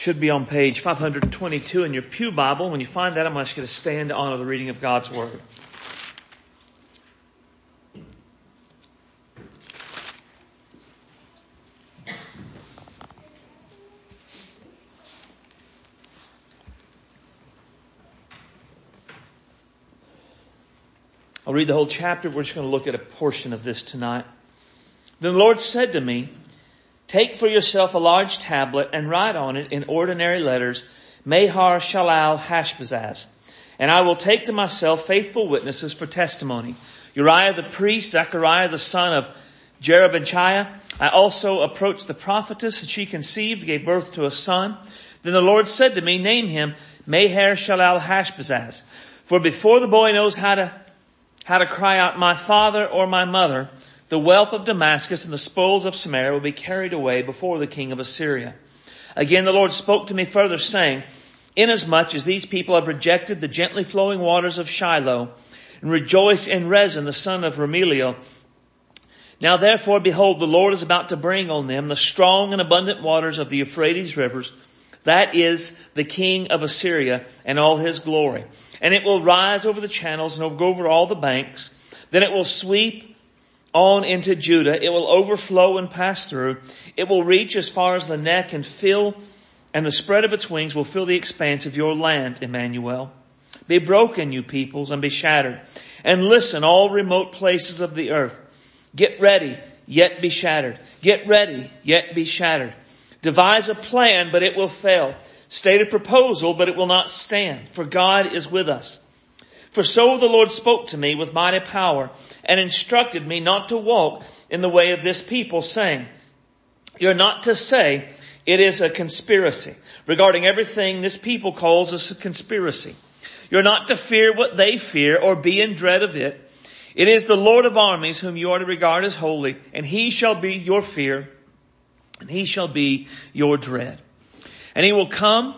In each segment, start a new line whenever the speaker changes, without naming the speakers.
should be on page 522 in your Pew Bible. When you find that, I'm going ask you to stand to honor the reading of God's Word. I'll read the whole chapter. We're just going to look at a portion of this tonight. Then the Lord said to me, Take for yourself a large tablet and write on it in ordinary letters, Mahar Shalal Hashbazaz. And I will take to myself faithful witnesses for testimony. Uriah the priest, Zechariah the son of Jeberechiah. I also approached the prophetess and she conceived, gave birth to a son. Then the Lord said to me, name him Mahar Shalal Hashbazaz. For before the boy knows how to how to cry out, my father or my mother, the wealth of Damascus and the spoils of Samaria will be carried away before the king of Assyria. Again, the Lord spoke to me further saying, inasmuch as these people have rejected the gently flowing waters of Shiloh and rejoice in Rezin, the son of Remaliah, now therefore behold, the Lord is about to bring on them the strong and abundant waters of the Euphrates rivers, that is the king of Assyria and all his glory. And it will rise over the channels and over all the banks. Then it will sweep on into Judah. It will overflow and pass through. It will reach as far as the neck and fill, and the spread of its wings will fill the expanse of your land, Emmanuel. Be broken, you peoples, and be shattered. And listen, all remote places of the earth. Get ready, yet be shattered. Get ready, yet be shattered. Devise a plan, but it will fail. State a proposal, but it will not stand, for God is with us. For so the Lord spoke to me with mighty power and instructed me not to walk in the way of this people, saying, You're not to say it is a conspiracy regarding everything this people calls a conspiracy. You're not to fear what they fear or be in dread of it. It is the Lord of armies whom you are to regard as holy, and he shall be your fear and he shall be your dread. And he will come,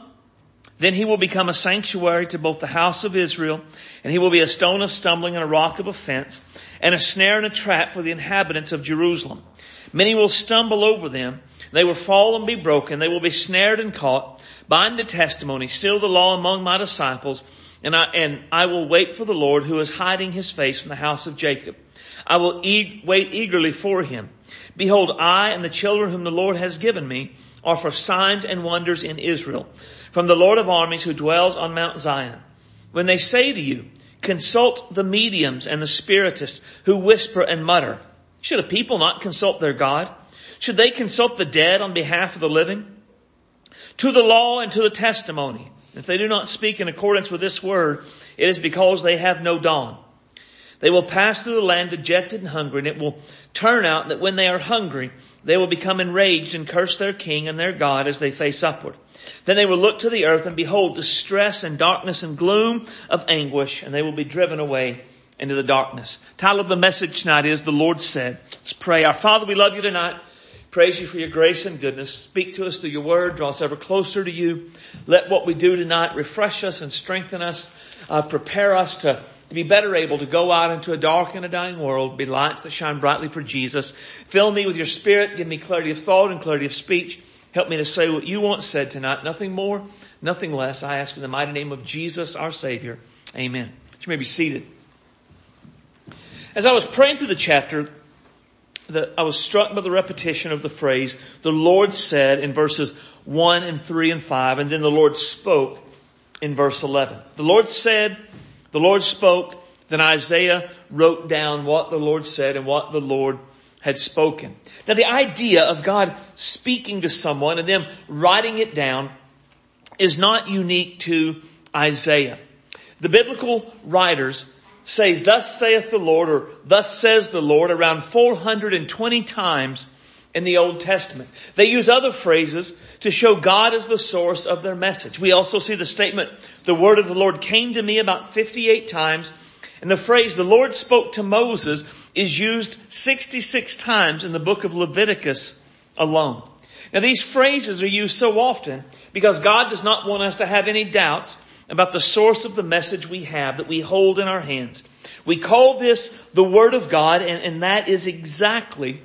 then he will become a sanctuary to both the house of Israel, and he will be a stone of stumbling and a rock of offense, and a snare and a trap for the inhabitants of Jerusalem. Many will stumble over them. They will fall and be broken. They will be snared and caught. Bind the testimony, seal the law among my disciples, and I, and I will wait for the Lord who is hiding his face from the house of Jacob. I will wait eagerly for him. Behold, I and the children whom the Lord has given me are for signs and wonders in Israel from the Lord of armies who dwells on Mount Zion. When they say to you, consult the mediums and the spiritists who whisper and mutter, should a people not consult their God? Should they consult the dead on behalf of the living? To the law and to the testimony. If they do not speak in accordance with this word, it is because they have no dawn. They will pass through the land dejected and hungry, and it will turn out that when they are hungry, they will become enraged and curse their king and their God as they face upward. Then they will look to the earth and behold distress and darkness and gloom of anguish, and they will be driven away into the darkness. Title of the message tonight is The Lord Said. Let's pray. Our Father, we love you tonight. Praise you for your grace and goodness. Speak to us through your word. Draw us ever closer to you. Let what we do tonight refresh us and strengthen us. Uh, prepare us to to be better able to go out into a dark and a dying world, be lights that shine brightly for Jesus. Fill me with your spirit, give me clarity of thought and clarity of speech. Help me to say what you want said tonight. Nothing more, nothing less. I ask in the mighty name of Jesus, our Savior. Amen. You may be seated. As I was praying through the chapter, I was struck by the repetition of the phrase, the Lord said in verses 1 and 3 and 5, and then the Lord spoke in verse 11. The Lord said, the Lord spoke, then Isaiah wrote down what the Lord said and what the Lord had spoken. Now the idea of God speaking to someone and them writing it down is not unique to Isaiah. The biblical writers say, thus saith the Lord, or thus says the Lord around 420 times in the Old Testament. They use other phrases to show God as the source of their message. We also see the statement, the word of the Lord came to me about 58 times, and the phrase, the Lord spoke to Moses, is used 66 times in the book of Leviticus alone. Now these phrases are used so often because God does not want us to have any doubts about the source of the message we have that we hold in our hands. We call this the Word of God and, and that is exactly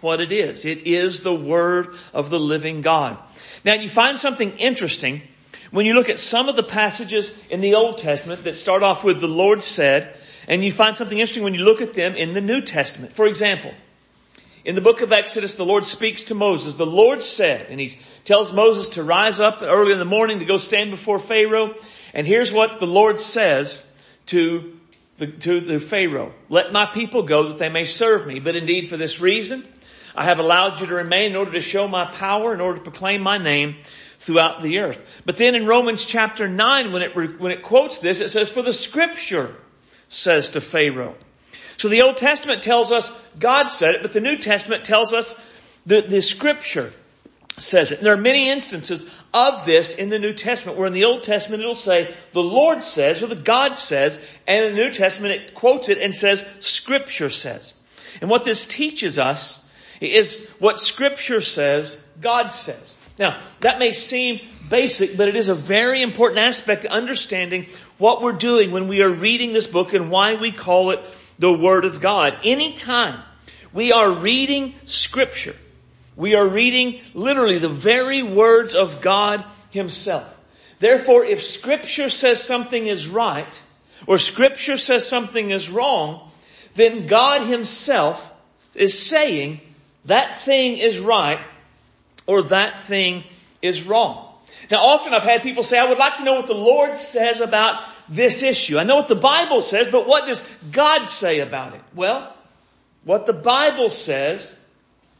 what it is. It is the Word of the living God. Now you find something interesting when you look at some of the passages in the Old Testament that start off with the Lord said, and you find something interesting when you look at them in the New Testament. For example, in the book of Exodus, the Lord speaks to Moses. The Lord said, and he tells Moses to rise up early in the morning to go stand before Pharaoh. And here's what the Lord says to the, to the Pharaoh. Let my people go that they may serve me. But indeed for this reason, I have allowed you to remain in order to show my power, in order to proclaim my name throughout the earth. But then in Romans chapter 9, when it, when it quotes this, it says, for the scripture says to Pharaoh. So the Old Testament tells us God said it, but the New Testament tells us that the scripture says it. And there are many instances of this in the New Testament where in the Old Testament it'll say the Lord says or the God says and in the New Testament it quotes it and says scripture says. And what this teaches us is what scripture says God says. Now, that may seem basic, but it is a very important aspect to understanding what we're doing when we are reading this book and why we call it the Word of God. Anytime we are reading Scripture, we are reading literally the very words of God Himself. Therefore, if Scripture says something is right, or Scripture says something is wrong, then God Himself is saying that thing is right or that thing is wrong. Now often I've had people say, I would like to know what the Lord says about this issue. I know what the Bible says, but what does God say about it? Well, what the Bible says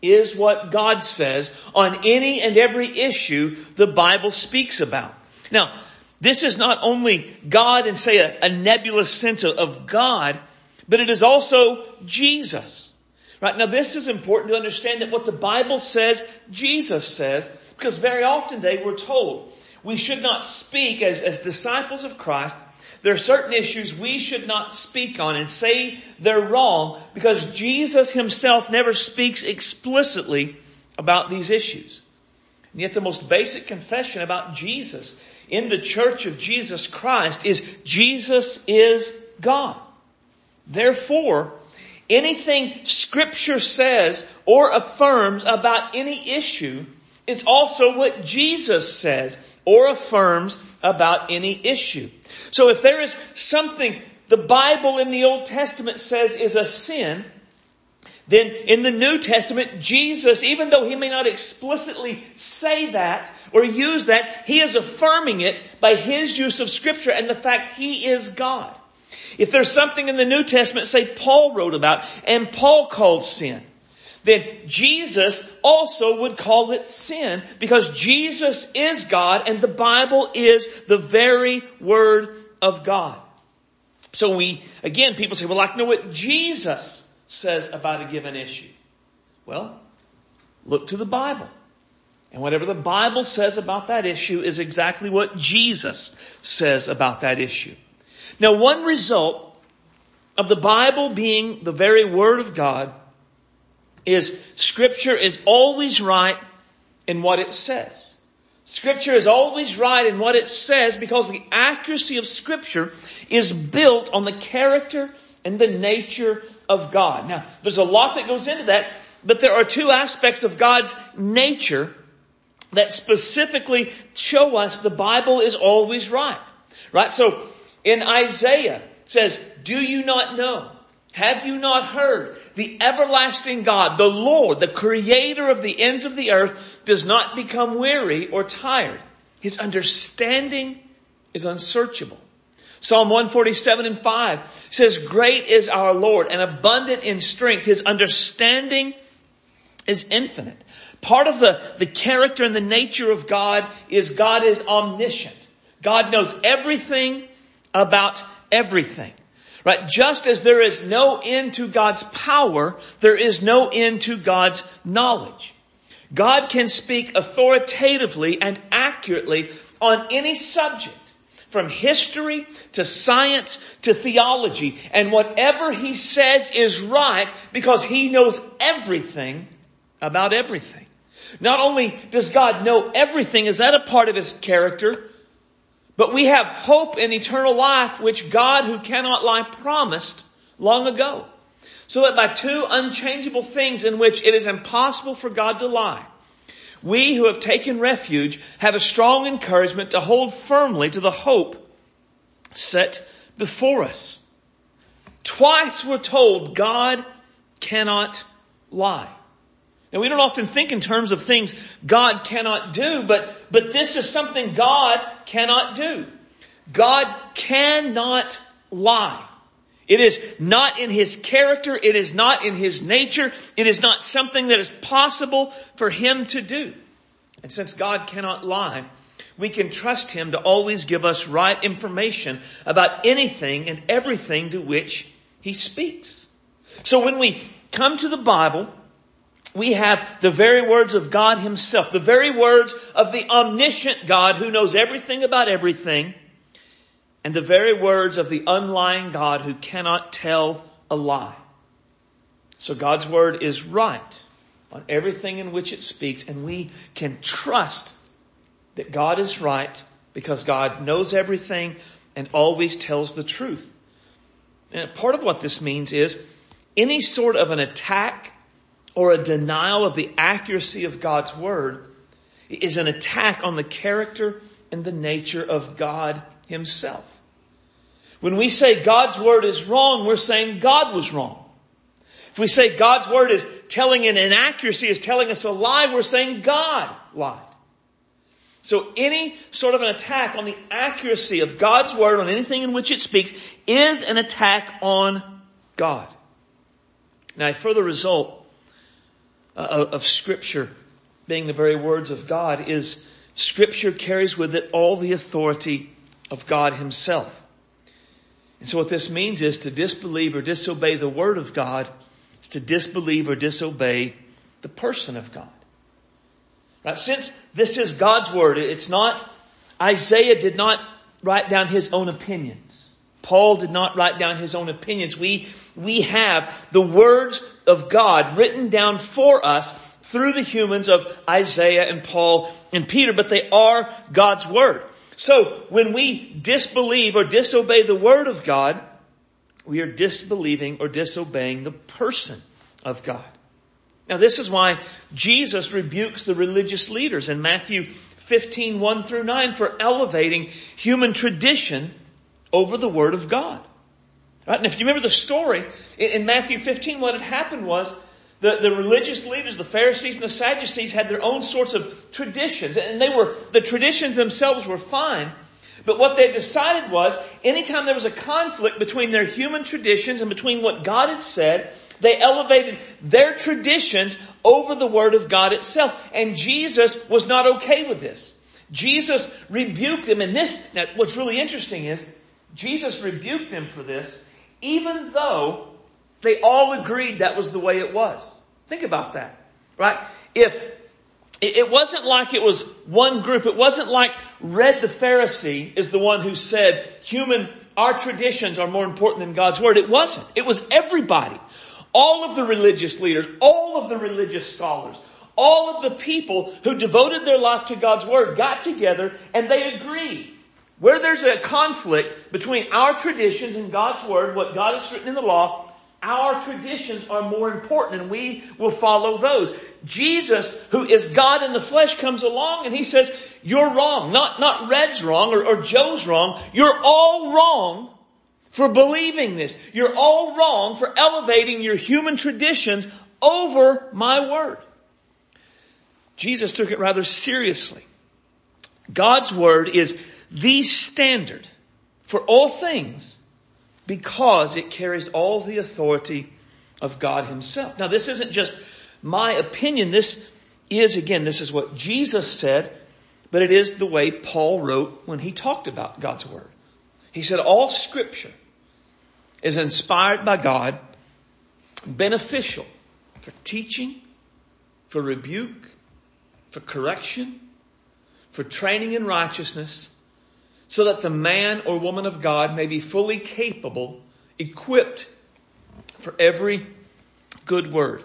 is what God says on any and every issue the Bible speaks about. Now, this is not only God and say a, a nebulous sense of, of God, but it is also Jesus. Right? Now this is important to understand that what the Bible says, Jesus says, because very often today we're told we should not speak as, as disciples of Christ. There are certain issues we should not speak on and say they're wrong because Jesus himself never speaks explicitly about these issues. And yet the most basic confession about Jesus in the church of Jesus Christ is Jesus is God. Therefore, anything scripture says or affirms about any issue is also what Jesus says or affirms about any issue. So if there is something the Bible in the Old Testament says is a sin, then in the New Testament, Jesus, even though he may not explicitly say that or use that, he is affirming it by his use of scripture and the fact he is God. If there's something in the New Testament, say Paul wrote about, and Paul called sin, then Jesus also would call it sin because Jesus is God and the Bible is the very Word of God. So we, again, people say, well, I know what Jesus says about a given issue. Well, look to the Bible. And whatever the Bible says about that issue is exactly what Jesus says about that issue. Now one result of the Bible being the very Word of God is Scripture is always right in what it says. Scripture is always right in what it says because the accuracy of Scripture is built on the character and the nature of God. Now, there's a lot that goes into that, but there are two aspects of God's nature that specifically show us the Bible is always right. Right? So, in Isaiah says, do you not know? Have you not heard? The everlasting God, the Lord, the creator of the ends of the earth does not become weary or tired. His understanding is unsearchable. Psalm 147 and 5 says, great is our Lord and abundant in strength. His understanding is infinite. Part of the, the character and the nature of God is God is omniscient. God knows everything about everything. Right? Just as there is no end to God's power, there is no end to God's knowledge. God can speak authoritatively and accurately on any subject, from history to science to theology, and whatever He says is right because He knows everything about everything. Not only does God know everything, is that a part of His character? But we have hope in eternal life, which God who cannot lie promised long ago. So that by two unchangeable things in which it is impossible for God to lie, we who have taken refuge have a strong encouragement to hold firmly to the hope set before us. Twice we're told God cannot lie. Now we don't often think in terms of things God cannot do, but, but this is something God cannot do. God cannot lie. It is not in His character. It is not in His nature. It is not something that is possible for Him to do. And since God cannot lie, we can trust Him to always give us right information about anything and everything to which He speaks. So when we come to the Bible, we have the very words of God Himself, the very words of the omniscient God who knows everything about everything, and the very words of the unlying God who cannot tell a lie. So God's Word is right on everything in which it speaks, and we can trust that God is right because God knows everything and always tells the truth. And part of what this means is any sort of an attack or a denial of the accuracy of God's Word is an attack on the character and the nature of God Himself. When we say God's Word is wrong, we're saying God was wrong. If we say God's Word is telling an inaccuracy, is telling us a lie, we're saying God lied. So any sort of an attack on the accuracy of God's Word, on anything in which it speaks, is an attack on God. Now a further result uh, of Scripture being the very words of God is Scripture carries with it all the authority of God Himself. And so what this means is to disbelieve or disobey the Word of God is to disbelieve or disobey the person of God. Right? Since this is God's Word, it's not, Isaiah did not write down his own opinions. Paul did not write down his own opinions. We, we have the words of God written down for us through the humans of Isaiah and Paul and Peter, but they are God's Word. So when we disbelieve or disobey the Word of God, we are disbelieving or disobeying the person of God. Now this is why Jesus rebukes the religious leaders in Matthew 15, 1 through 9 for elevating human tradition over the Word of God. Right? And if you remember the story, in Matthew 15, what had happened was the, the religious leaders, the Pharisees and the Sadducees had their own sorts of traditions. And they were, the traditions themselves were fine. But what they decided was, anytime there was a conflict between their human traditions and between what God had said, they elevated their traditions over the Word of God itself. And Jesus was not okay with this. Jesus rebuked them. And this, now what's really interesting is, Jesus rebuked them for this, even though they all agreed that was the way it was. Think about that, right? If it wasn't like it was one group. It wasn't like Red the Pharisee is the one who said human, our traditions are more important than God's word. It wasn't. It was everybody. All of the religious leaders, all of the religious scholars, all of the people who devoted their life to God's word got together and they agreed where there's a conflict between our traditions and God's Word, what God has written in the law, our traditions are more important and we will follow those. Jesus, who is God in the flesh, comes along and he says, you're wrong. Not, not Red's wrong or, or Joe's wrong. You're all wrong for believing this. You're all wrong for elevating your human traditions over my word. Jesus took it rather seriously. God's word is the standard for all things because it carries all the authority of God himself. Now this isn't just my opinion. This is, again, this is what Jesus said, but it is the way Paul wrote when he talked about God's Word. He said all scripture is inspired by God, beneficial for teaching, for rebuke, for correction, for training in righteousness, so that the man or woman of God may be fully capable, equipped for every good word.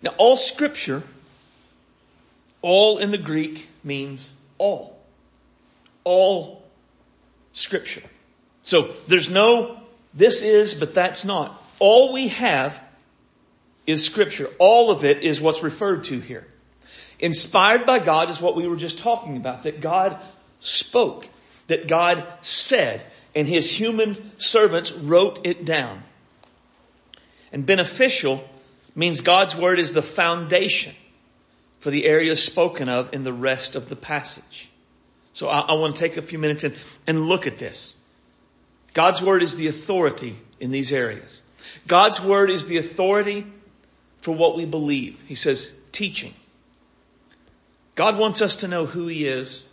Now all scripture, all in the Greek means all. All scripture. So there's no this is, but that's not. All we have is scripture. All of it is what's referred to here. Inspired by God is what we were just talking about, that God spoke, that God said, and his human servants wrote it down. And beneficial means God's word is the foundation for the areas spoken of in the rest of the passage. So I, I want to take a few minutes and, and look at this. God's word is the authority in these areas. God's word is the authority for what we believe. He says teaching. God wants us to know who he is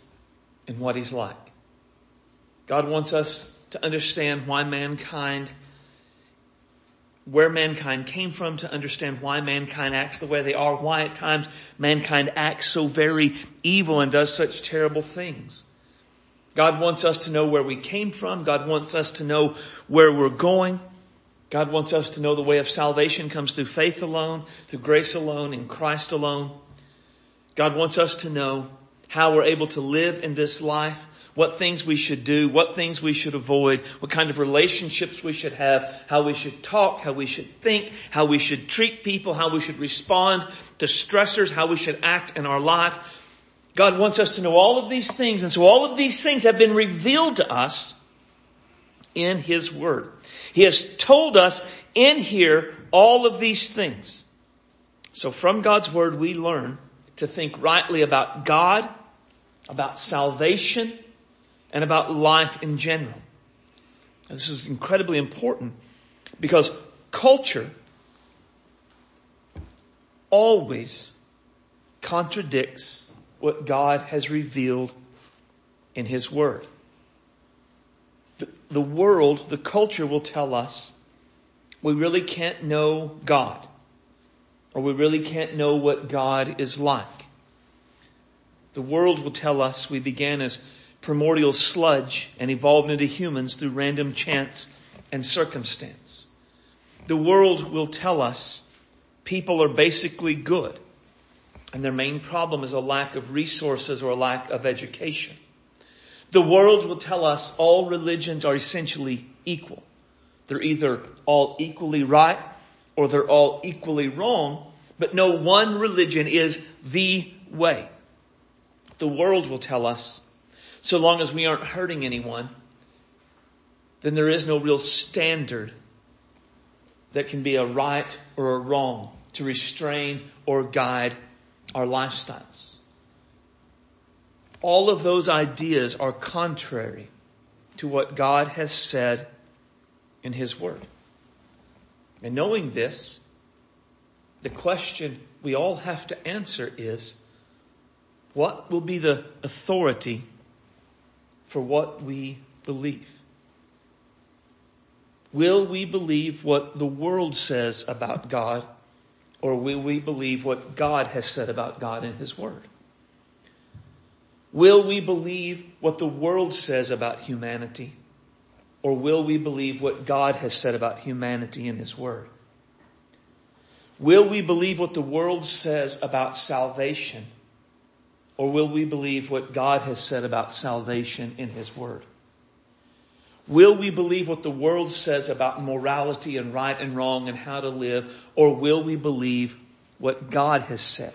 and what he's like. God wants us to understand why mankind, where mankind came from, to understand why mankind acts the way they are, why at times mankind acts so very evil and does such terrible things. God wants us to know where we came from. God wants us to know where we're going. God wants us to know the way of salvation comes through faith alone, through grace alone, in Christ alone. God wants us to know how we're able to live in this life what things we should do, what things we should avoid, what kind of relationships we should have, how we should talk, how we should think, how we should treat people, how we should respond to stressors, how we should act in our life. God wants us to know all of these things, and so all of these things have been revealed to us in His Word. He has told us in here all of these things. So from God's Word we learn to think rightly about God, about salvation, and about life in general. And this is incredibly important because culture always contradicts what God has revealed in His Word. The, the world, the culture will tell us we really can't know God or we really can't know what God is like. The world will tell us we began as primordial sludge and evolved into humans through random chance and circumstance. The world will tell us people are basically good and their main problem is a lack of resources or a lack of education. The world will tell us all religions are essentially equal. They're either all equally right or they're all equally wrong, but no one religion is the way. The world will tell us so long as we aren't hurting anyone, then there is no real standard that can be a right or a wrong to restrain or guide our lifestyles. All of those ideas are contrary to what God has said in His Word. And knowing this, the question we all have to answer is, what will be the authority for what we believe? Will we believe what the world says about God or will we believe what God has said about God in His Word? Will we believe what the world says about humanity or will we believe what God has said about humanity in His Word? Will we believe what the world says about salvation or will we believe what God has said about salvation in His Word? Will we believe what the world says about morality and right and wrong and how to live? Or will we believe what God has said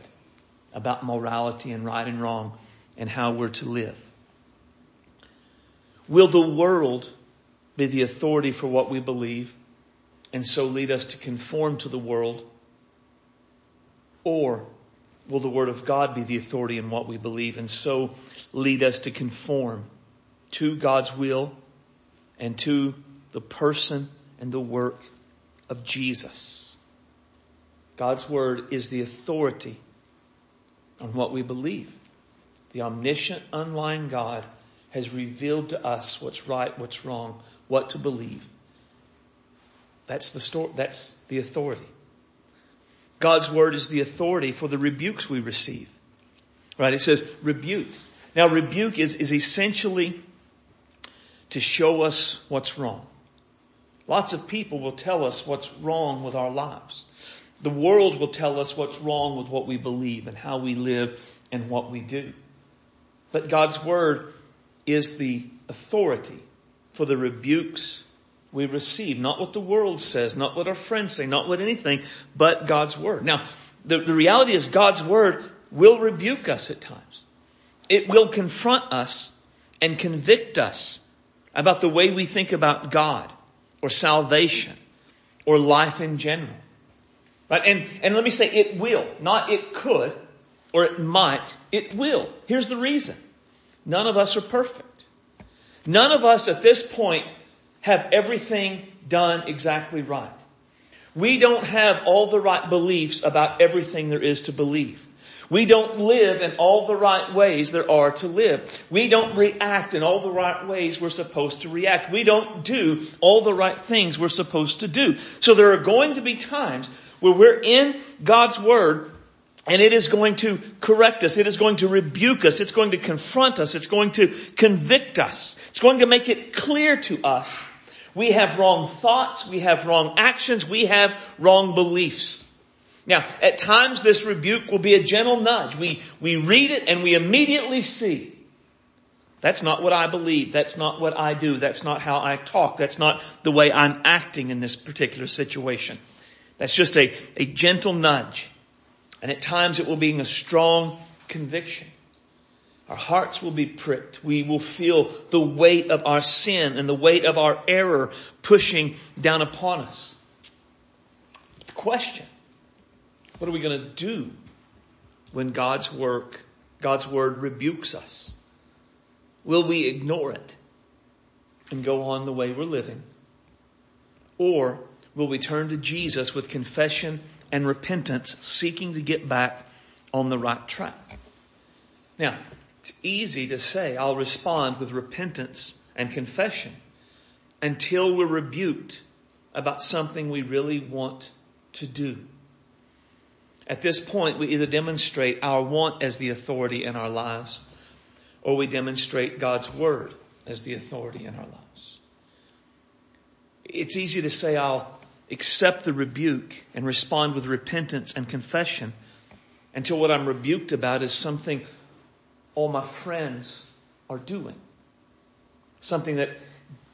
about morality and right and wrong and how we're to live? Will the world be the authority for what we believe and so lead us to conform to the world? Or will the Word of God be the authority in what we believe and so lead us to conform to God's will and to the person and the work of Jesus. God's Word is the authority on what we believe. The omniscient, unlying God has revealed to us what's right, what's wrong, what to believe. That's the story, that's the authority. God's word is the authority for the rebukes we receive. Right? It says rebuke. Now rebuke is, is essentially to show us what's wrong. Lots of people will tell us what's wrong with our lives. The world will tell us what's wrong with what we believe and how we live and what we do. But God's word is the authority for the rebukes we receive. Not what the world says, not what our friends say, not what anything, but God's Word. Now, the, the reality is God's Word will rebuke us at times. It will confront us and convict us about the way we think about God or salvation or life in general. Right? And, and let me say it will, not it could or it might. It will. Here's the reason. None of us are perfect. None of us at this point have everything done exactly right. We don't have all the right beliefs about everything there is to believe. We don't live in all the right ways there are to live. We don't react in all the right ways we're supposed to react. We don't do all the right things we're supposed to do. So there are going to be times where we're in God's Word and it is going to correct us. It is going to rebuke us. It's going to confront us. It's going to convict us. It's going to make it clear to us we have wrong thoughts. We have wrong actions. We have wrong beliefs. Now, at times this rebuke will be a gentle nudge. We, we read it and we immediately see. That's not what I believe. That's not what I do. That's not how I talk. That's not the way I'm acting in this particular situation. That's just a, a gentle nudge. And at times it will be a strong conviction. Our hearts will be pricked. We will feel the weight of our sin and the weight of our error pushing down upon us. Question. What are we going to do when God's work, God's word rebukes us? Will we ignore it and go on the way we're living? Or will we turn to Jesus with confession and repentance, seeking to get back on the right track? Now, it's easy to say, I'll respond with repentance and confession until we're rebuked about something we really want to do. At this point, we either demonstrate our want as the authority in our lives, or we demonstrate God's Word as the authority in our lives. It's easy to say, I'll accept the rebuke and respond with repentance and confession until what I'm rebuked about is something all my friends are doing. Something that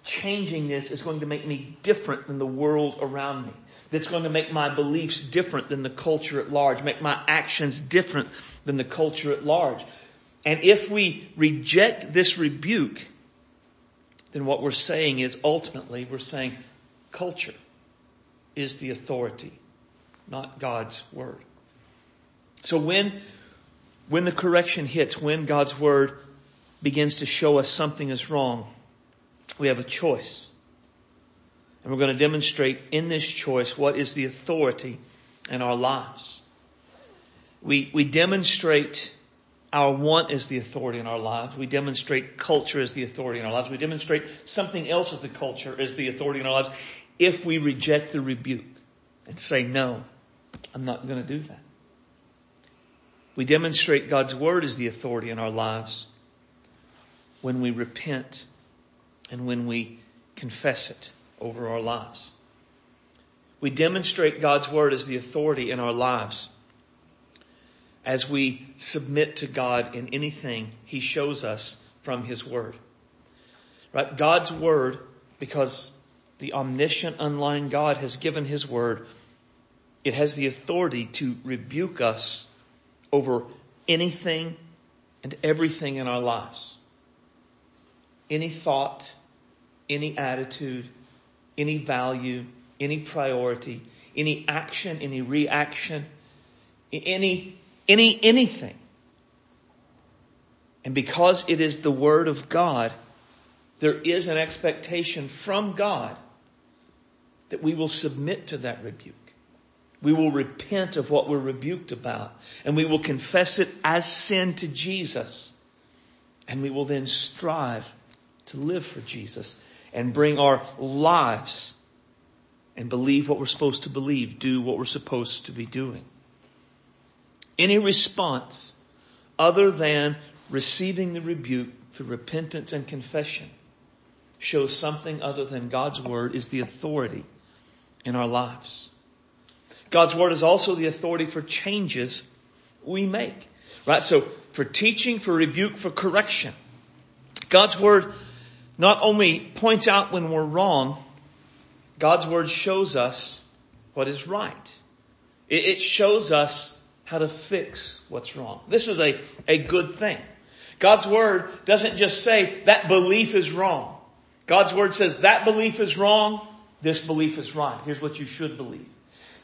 changing this is going to make me different than the world around me. That's going to make my beliefs different than the culture at large, make my actions different than the culture at large. And if we reject this rebuke, then what we're saying is ultimately we're saying culture is the authority, not God's word. So when, when the correction hits, when God's word begins to show us something is wrong, we have a choice. And we're going to demonstrate in this choice what is the authority in our lives. We, we demonstrate our want as the authority in our lives. We demonstrate culture as the authority in our lives. We demonstrate something else as the culture as the authority in our lives if we reject the rebuke and say, no, I'm not going to do that. We demonstrate God's word as the authority in our lives when we repent and when we confess it over our lives. We demonstrate God's Word as the authority in our lives as we submit to God in anything He shows us from His Word. Right? God's Word, because the omniscient, unlying God has given His Word, it has the authority to rebuke us over anything and everything in our lives. Any thought, any attitude, any value, any priority, any action, any reaction, any, any, anything. And because it is the Word of God, there is an expectation from God that we will submit to that rebuke. We will repent of what we're rebuked about and we will confess it as sin to Jesus. And we will then strive to live for Jesus and bring our lives and believe what we're supposed to believe, do what we're supposed to be doing. Any response other than receiving the rebuke through repentance and confession shows something other than God's word is the authority in our lives. God's word is also the authority for changes we make. Right? So for teaching, for rebuke, for correction. God's word not only points out when we're wrong, God's word shows us what is right. It shows us how to fix what's wrong. This is a, a good thing. God's Word doesn't just say that belief is wrong. God's Word says that belief is wrong, this belief is right. Here's what you should believe.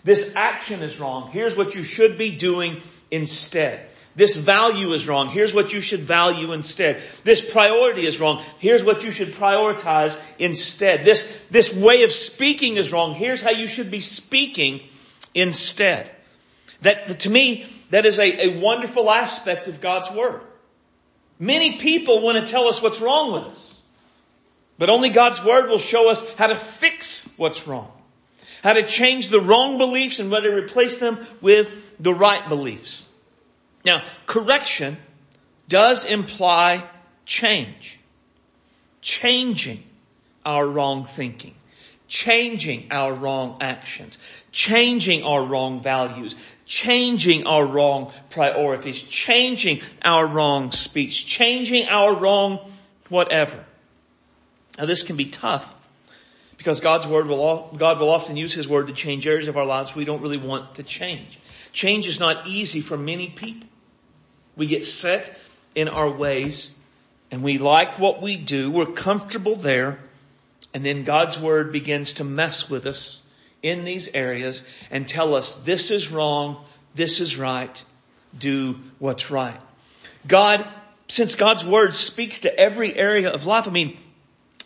This action is wrong. Here's what you should be doing instead. This value is wrong. Here's what you should value instead. This priority is wrong. Here's what you should prioritize instead. This, this way of speaking is wrong. Here's how you should be speaking instead. That, to me, that is a, a wonderful aspect of God's Word. Many people want to tell us what's wrong with us. But only God's Word will show us how to fix what's wrong. How to change the wrong beliefs and whether to replace them with the right beliefs. Now, correction does imply change. Changing our wrong thinking. Changing our wrong actions. Changing our wrong values. Changing our wrong priorities. Changing our wrong speech. Changing our wrong whatever. Now this can be tough because God's word will, God will often use His word to change areas of our lives we don't really want to change. Change is not easy for many people. We get set in our ways and we like what we do. We're comfortable there. And then God's word begins to mess with us in these areas and tell us this is wrong, this is right, do what's right. God, since God's word speaks to every area of life, I mean,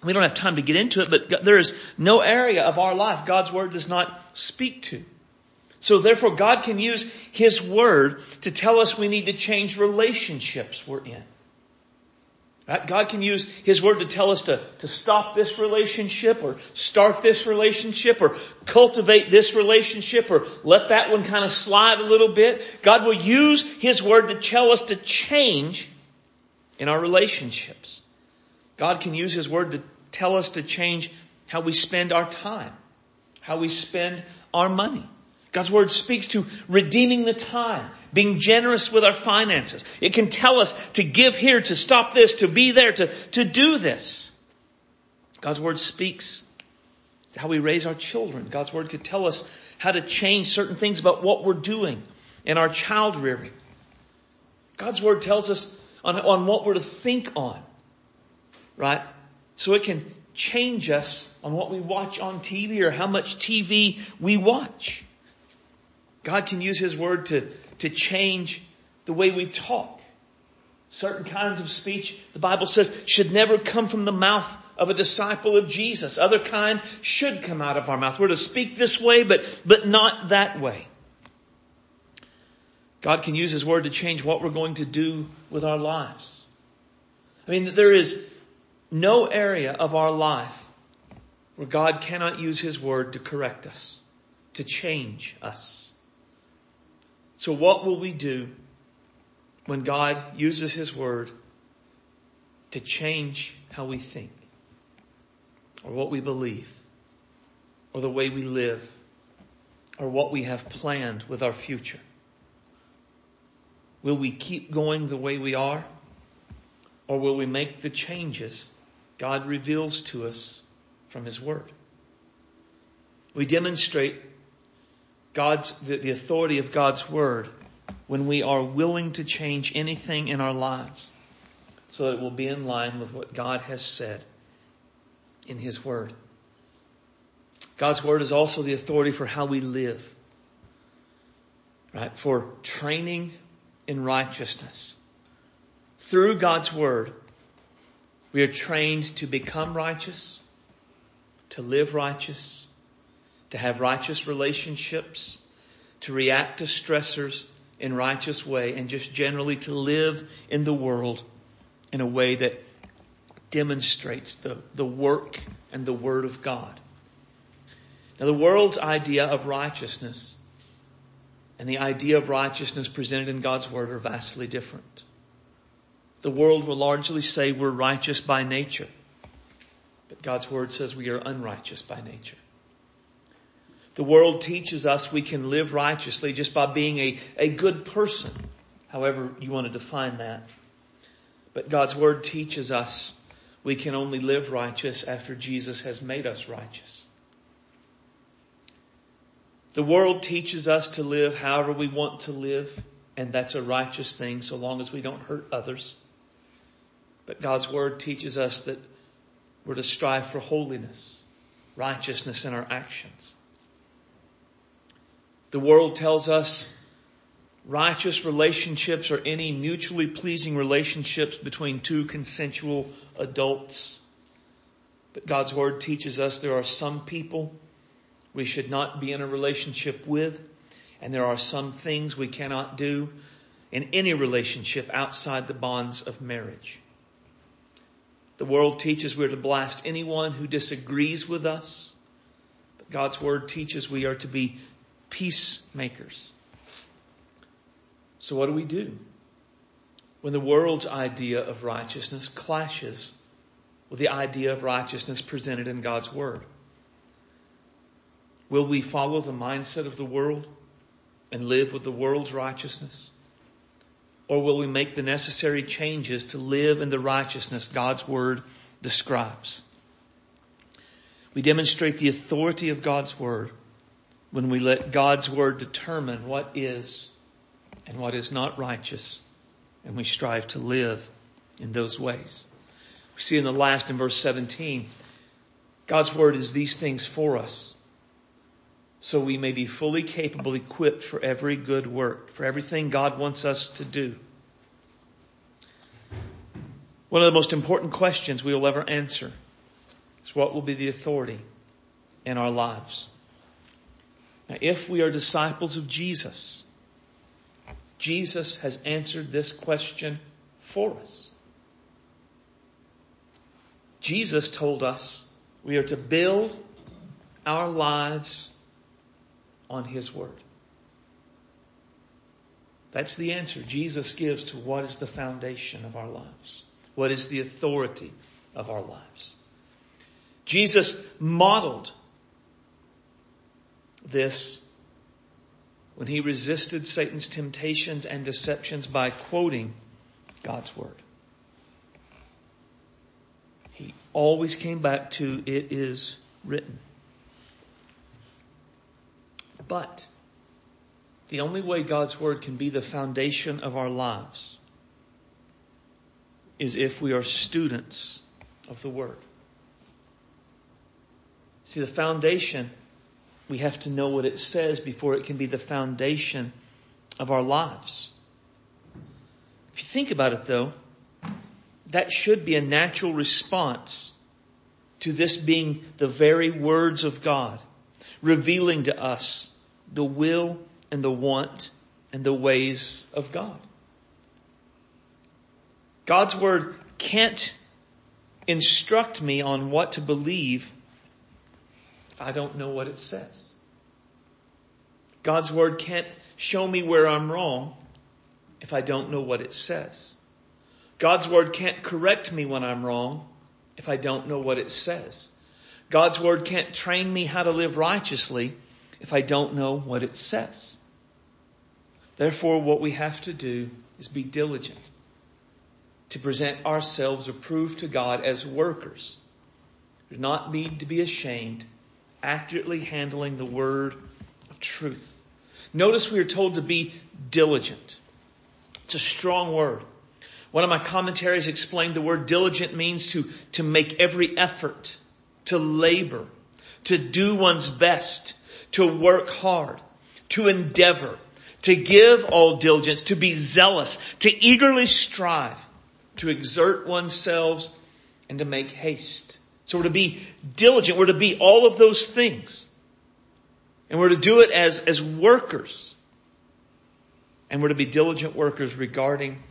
we don't have time to get into it, but there is no area of our life God's word does not speak to. So therefore God can use His Word to tell us we need to change relationships we're in. God can use His Word to tell us to, to stop this relationship or start this relationship or cultivate this relationship or let that one kind of slide a little bit. God will use His Word to tell us to change in our relationships. God can use His Word to tell us to change how we spend our time, how we spend our money. God's word speaks to redeeming the time, being generous with our finances. It can tell us to give here, to stop this, to be there, to, to do this. God's word speaks to how we raise our children. God's word could tell us how to change certain things about what we're doing in our child rearing. God's word tells us on, on what we're to think on, right? So it can change us on what we watch on TV or how much TV we watch. God can use His Word to, to change the way we talk. Certain kinds of speech, the Bible says, should never come from the mouth of a disciple of Jesus. Other kind should come out of our mouth. We're to speak this way, but, but not that way. God can use His Word to change what we're going to do with our lives. I mean, there is no area of our life where God cannot use His Word to correct us, to change us. So what will we do when God uses His Word to change how we think or what we believe or the way we live or what we have planned with our future? Will we keep going the way we are or will we make the changes God reveals to us from His Word? We demonstrate God's, the, the authority of God's Word when we are willing to change anything in our lives so that it will be in line with what God has said in His Word. God's Word is also the authority for how we live. Right? For training in righteousness. Through God's Word, we are trained to become righteous, to live righteous, to have righteous relationships, to react to stressors in righteous way, and just generally to live in the world in a way that demonstrates the, the work and the Word of God. Now the world's idea of righteousness and the idea of righteousness presented in God's Word are vastly different. The world will largely say we're righteous by nature, but God's Word says we are unrighteous by nature. The world teaches us we can live righteously just by being a, a good person, however you want to define that. But God's Word teaches us we can only live righteous after Jesus has made us righteous. The world teaches us to live however we want to live, And that's a righteous thing so long as we don't hurt others. But God's Word teaches us that we're to strive for holiness, righteousness in our actions. The world tells us righteous relationships are any mutually pleasing relationships between two consensual adults. But God's Word teaches us there are some people we should not be in a relationship with, and there are some things we cannot do in any relationship outside the bonds of marriage. The world teaches we're to blast anyone who disagrees with us. But God's Word teaches we are to be peacemakers. So what do we do? When the world's idea of righteousness clashes with the idea of righteousness presented in God's Word. Will we follow the mindset of the world and live with the world's righteousness? Or will we make the necessary changes to live in the righteousness God's Word describes? We demonstrate the authority of God's Word when we let God's Word determine what is and what is not righteous, and we strive to live in those ways. We see in the last in verse 17, God's Word is these things for us so we may be fully capable, equipped for every good work, for everything God wants us to do. One of the most important questions we will ever answer is what will be the authority in our lives? Now, if we are disciples of Jesus, Jesus has answered this question for us. Jesus told us we are to build our lives on His Word. That's the answer Jesus gives to what is the foundation of our lives. What is the authority of our lives. Jesus modeled this when he resisted Satan's temptations and deceptions by quoting God's Word. He always came back to, it is written. But the only way God's Word can be the foundation of our lives is if we are students of the Word. See, the foundation, we have to know what it says before it can be the foundation of our lives. If you think about it though, that should be a natural response to this being the very words of God, revealing to us the will and the want and the ways of God. God's word can't instruct me on what to believe if I don't know what it says. God's word can't show me where I'm wrong if I don't know what it says. God's word can't correct me when I'm wrong if I don't know what it says. God's word can't train me how to live righteously if I don't know what it says. Therefore, what we have to do is be diligent to present ourselves approved to God as workers. Do not need to be ashamed, accurately handling the word of truth. Notice we are told to be diligent. It's a strong word. One of my commentaries explained the word diligent means to, to make every effort, to labor, to do one's best, to work hard, to endeavor, to give all diligence, to be zealous, to eagerly strive, to exert oneself, and to make haste. So we're to be diligent. We're to be all of those things. And we're to do it as, as workers. And we're to be diligent workers regarding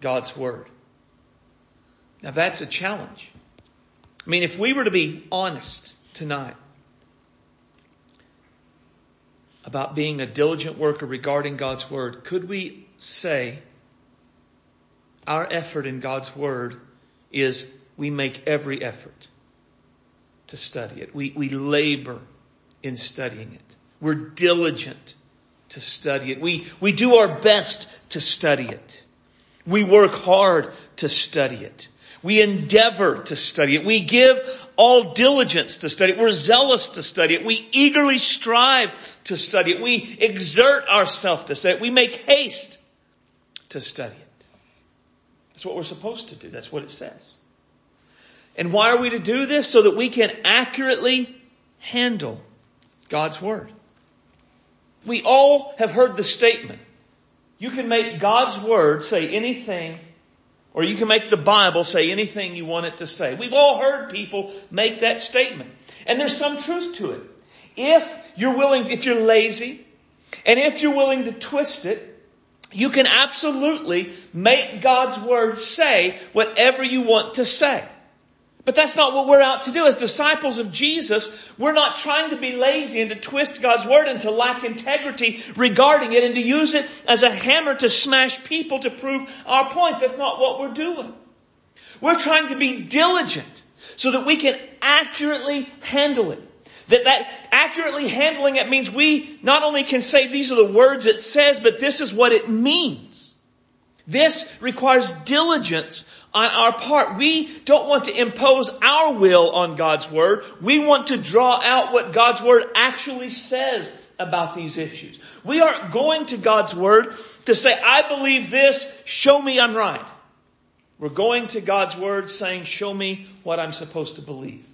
God's Word. Now that's a challenge. I mean, if we were to be honest tonight, about being a diligent worker regarding God's Word, could we say our effort in God's Word is we make every effort to study it. We, we labor in studying it. We're diligent to study it. We, we do our best to study it. We work hard to study it. We endeavor to study it. We give all diligence to study it. We're zealous to study it. We eagerly strive to study it. We exert ourselves to study it. We make haste to study it. That's what we're supposed to do. That's what it says. And why are we to do this? So that we can accurately handle God's Word. We all have heard the statement. You can make God's Word say anything, or you can make the Bible say anything you want it to say. We've all heard people make that statement. And there's some truth to it. If you're willing, if you're lazy, and if you're willing to twist it, you can absolutely make God's Word say whatever you want to say. But that's not what we're out to do. As disciples of Jesus, we're not trying to be lazy and to twist God's word and to lack integrity regarding it and to use it as a hammer to smash people to prove our points. That's not what we're doing. We're trying to be diligent so that we can accurately handle it. That, that accurately handling it means we not only can say these are the words it says, but this is what it means. This requires diligence on our part. We don't want to impose our will on God's Word. We want to draw out what God's Word actually says about these issues. We aren't going to God's Word to say, I believe this, show me I'm right. We're going to God's Word saying, show me what I'm supposed to believe.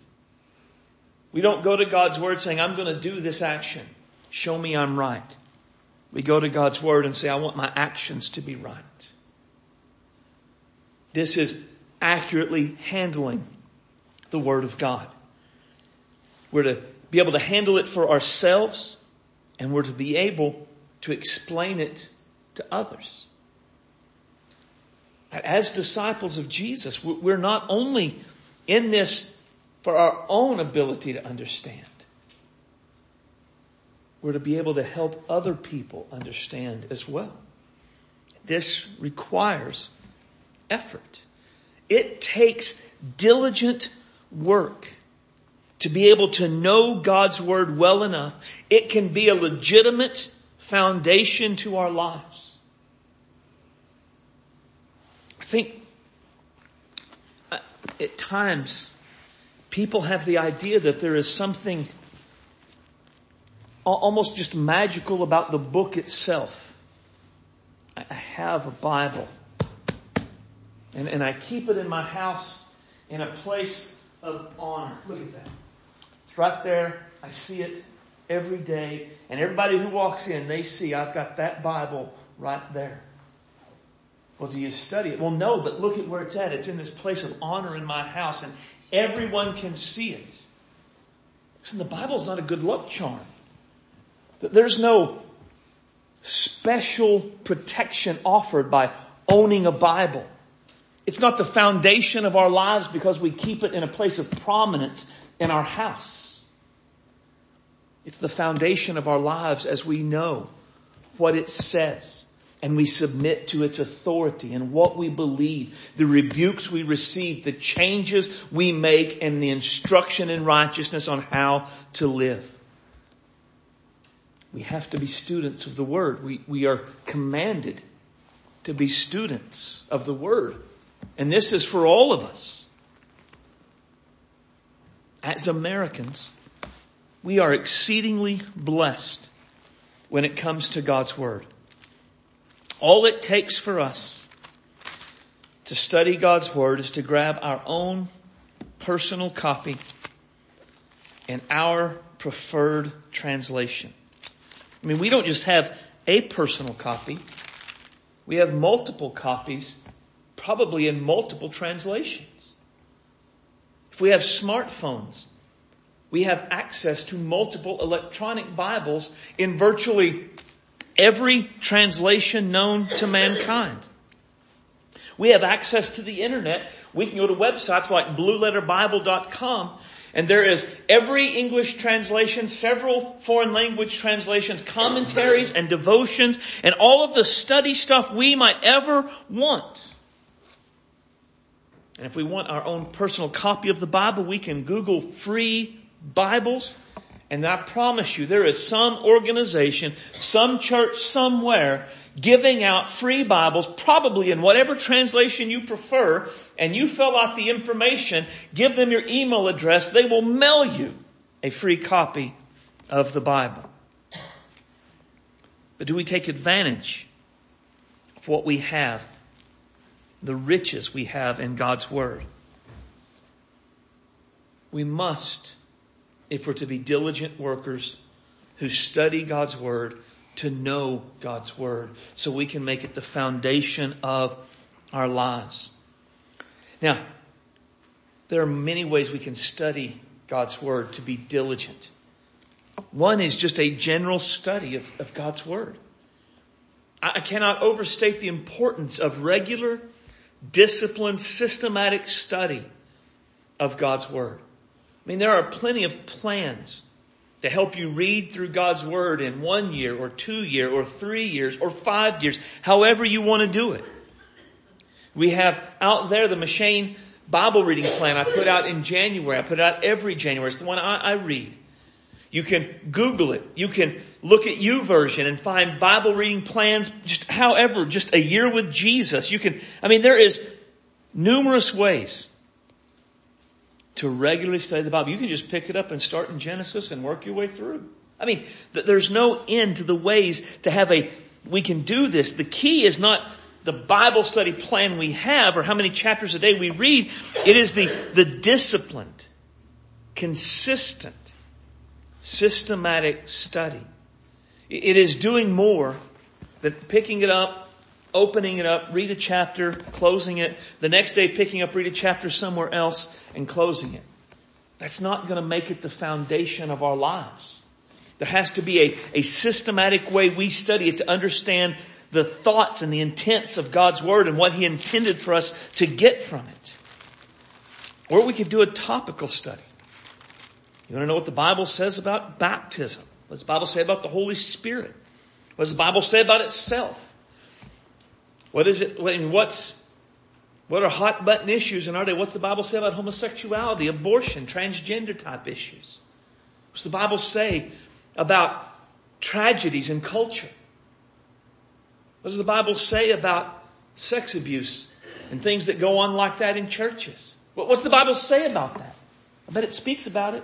We don't go to God's Word saying, I'm going to do this action. Show me I'm right. We go to God's Word and say, I want my actions to be right. This is accurately handling the Word of God. We're to be able to handle it for ourselves and we're to be able to explain it to others. As disciples of Jesus, we're not only in this for our own ability to understand. We're to be able to help other people understand as well. This requires effort. It takes diligent work to be able to know God's Word well enough. It can be a legitimate foundation to our lives. I think uh, at times people have the idea that there is something almost just magical about the book itself. I have a Bible. And, and I keep it in my house in a place of honor. Look at that. It's right there. I see it every day. And everybody who walks in, they see I've got that Bible right there. Well, do you study it? Well, no, but look at where it's at. It's in this place of honor in my house, and everyone can see it. Listen, the Bible's not a good luck charm. There's no special protection offered by owning a Bible. It's not the foundation of our lives because we keep it in a place of prominence in our house. It's the foundation of our lives as we know what it says and we submit to its authority and what we believe, the rebukes we receive, the changes we make and the instruction in righteousness on how to live. We have to be students of the Word. We, we are commanded to be students of the Word. And this is for all of us. As Americans, we are exceedingly blessed when it comes to God's Word. All it takes for us to study God's Word is to grab our own personal copy and our preferred translation. I mean, we don't just have a personal copy. We have multiple copies probably in multiple translations. If we have smartphones, we have access to multiple electronic Bibles in virtually every translation known to mankind. We have access to the internet. We can go to websites like blueletterbible.com and there is every English translation, several foreign language translations, commentaries and devotions, and all of the study stuff we might ever want. And if we want our own personal copy of the Bible, we can Google free Bibles. And I promise you, there is some organization, some church somewhere giving out free Bibles, probably in whatever translation you prefer, and you fill out the information, give them your email address, they will mail you a free copy of the Bible. But do we take advantage of what we have, the riches we have in God's Word. We must, if we're to be diligent workers who study God's Word, to know God's Word so we can make it the foundation of our lives. Now, there are many ways we can study God's Word to be diligent. One is just a general study of, of God's Word. I cannot overstate the importance of regular, disciplined, systematic study of God's Word. I mean, there are plenty of plans to help you read through God's Word in one year or two year or three years or five years, however you want to do it. We have out there the M'Cheyne Bible reading plan I put out in January. I put it out every January. It's the one I, I read. You can Google it. You can look at YouVersion and find Bible reading plans, just however, just a year with Jesus. You can, I mean, there is numerous ways to regularly study the Bible. You can just pick it up and start in Genesis and work your way through. I mean, there's no end to the ways to have a, we can do this. The key is not the Bible study plan we have or how many chapters a day we read. It is the, the disciplined, consistent, systematic study. It is doing more than picking it up, opening it up, read a chapter, closing it, the next day picking up, read a chapter somewhere else, and closing it. That's not going to make it the foundation of our lives. There has to be a, a systematic way we study it to understand the thoughts and the intents of God's Word and what He intended for us to get from it. Or we could do a topical study. You want to know what the Bible says about baptism? What does the Bible say about the Holy Spirit? What does the Bible say about itself? What is it? What's what are hot button issues in our day? What's the Bible say about homosexuality, abortion, transgender type issues? What's the Bible say about tragedies in culture? What does the Bible say about sex abuse and things that go on like that in churches? What's the Bible say about that? I bet it speaks about it.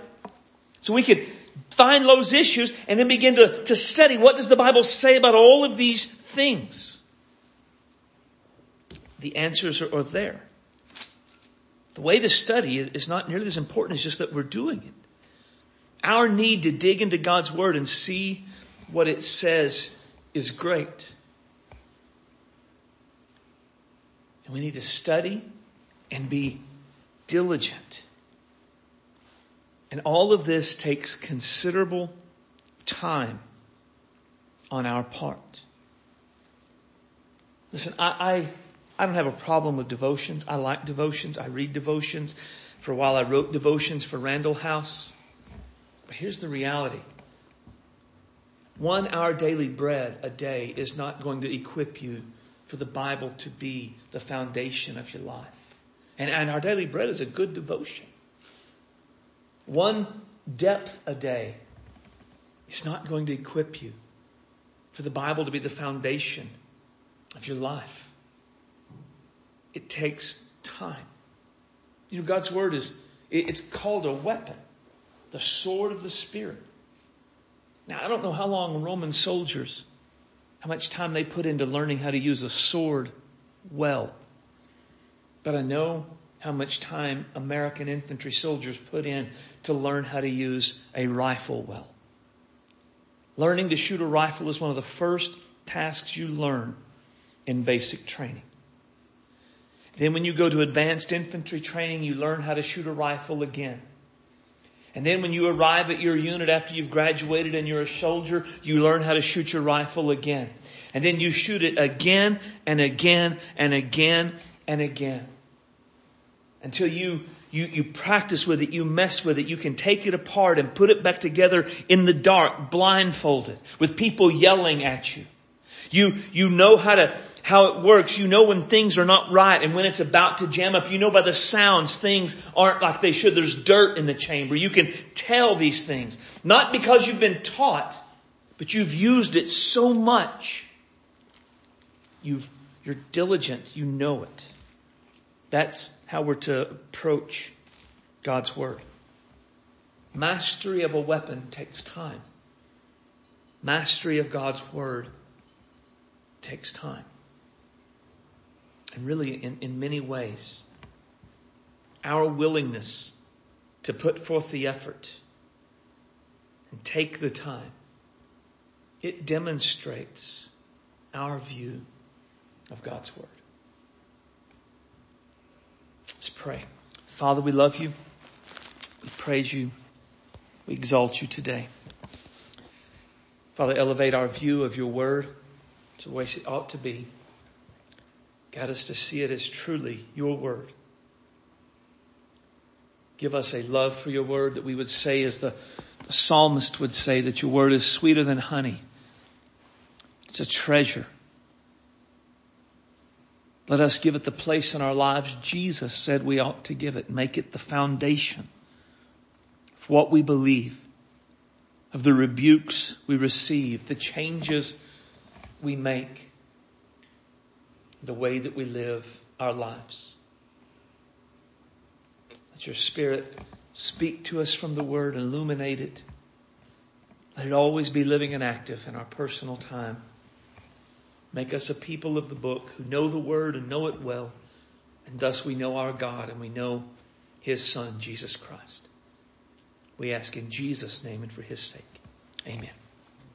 So we could find those issues and then begin to, to study what does the Bible say about all of these things. The answers are, are there. The way to study is not nearly as important, it's just that we're doing it. Our need to dig into God's Word and see what it says is great. And we need to study and be diligent. And all of this takes considerable time on our part. Listen, I, I, I, don't have a problem with devotions. I like devotions. I read devotions. For a while I wrote devotions for Randall House. But here's the reality. One Our Daily Bread a day is not going to equip you for the Bible to be the foundation of your life. And, and our daily bread is a good devotion. One depth a day is not going to equip you for the Bible to be the foundation of your life. It takes time. You know, God's Word is, it's called a weapon, the sword of the Spirit. Now, I don't know how long Roman soldiers how much time they put into learning how to use a sword well. But I know how much time American infantry soldiers put in to learn how to use a rifle well. Learning to shoot a rifle is one of the first tasks you learn in basic training. Then when you go to advanced infantry training, you learn how to shoot a rifle again. And then when you arrive at your unit after you've graduated and you're a soldier, you learn how to shoot your rifle again. And then you shoot it again and again and again and again. Until you, you, you practice with it, you mess with it, you can take it apart and put it back together in the dark, blindfolded, with people yelling at you. You, you know how to, how it works. You know when things are not right and when it's about to jam up. You know by the sounds things aren't like they should. There's dirt in the chamber. You can tell these things. Not because you've been taught, but you've used it so much. You've, you're diligent. You know it. That's how we're to approach God's Word. Mastery of a weapon takes time. Mastery of God's Word takes time. And really, in, in many ways, our willingness to put forth the effort and take the time, it demonstrates our view of God's Word. Let's pray. Father, we love you. We praise you. We exalt you today. Father, elevate our view of your Word to the way it ought to be. Guide us to see it as truly your Word. Give us a love for your Word that we would say as the, the psalmist would say that your Word is sweeter than honey. It's a treasure. Let us give it the place in our lives Jesus said we ought to give it. Make it the foundation of what we believe, of the rebukes we receive, the changes we make, the way that we live our lives. Let your Spirit speak to us from the Word, illuminate it. Let it always be living and active in our personal time. Make us a people of the book who know the word and know it well. And thus we know our God and we know his son, Jesus Christ. We ask in Jesus' name and for his sake. Amen.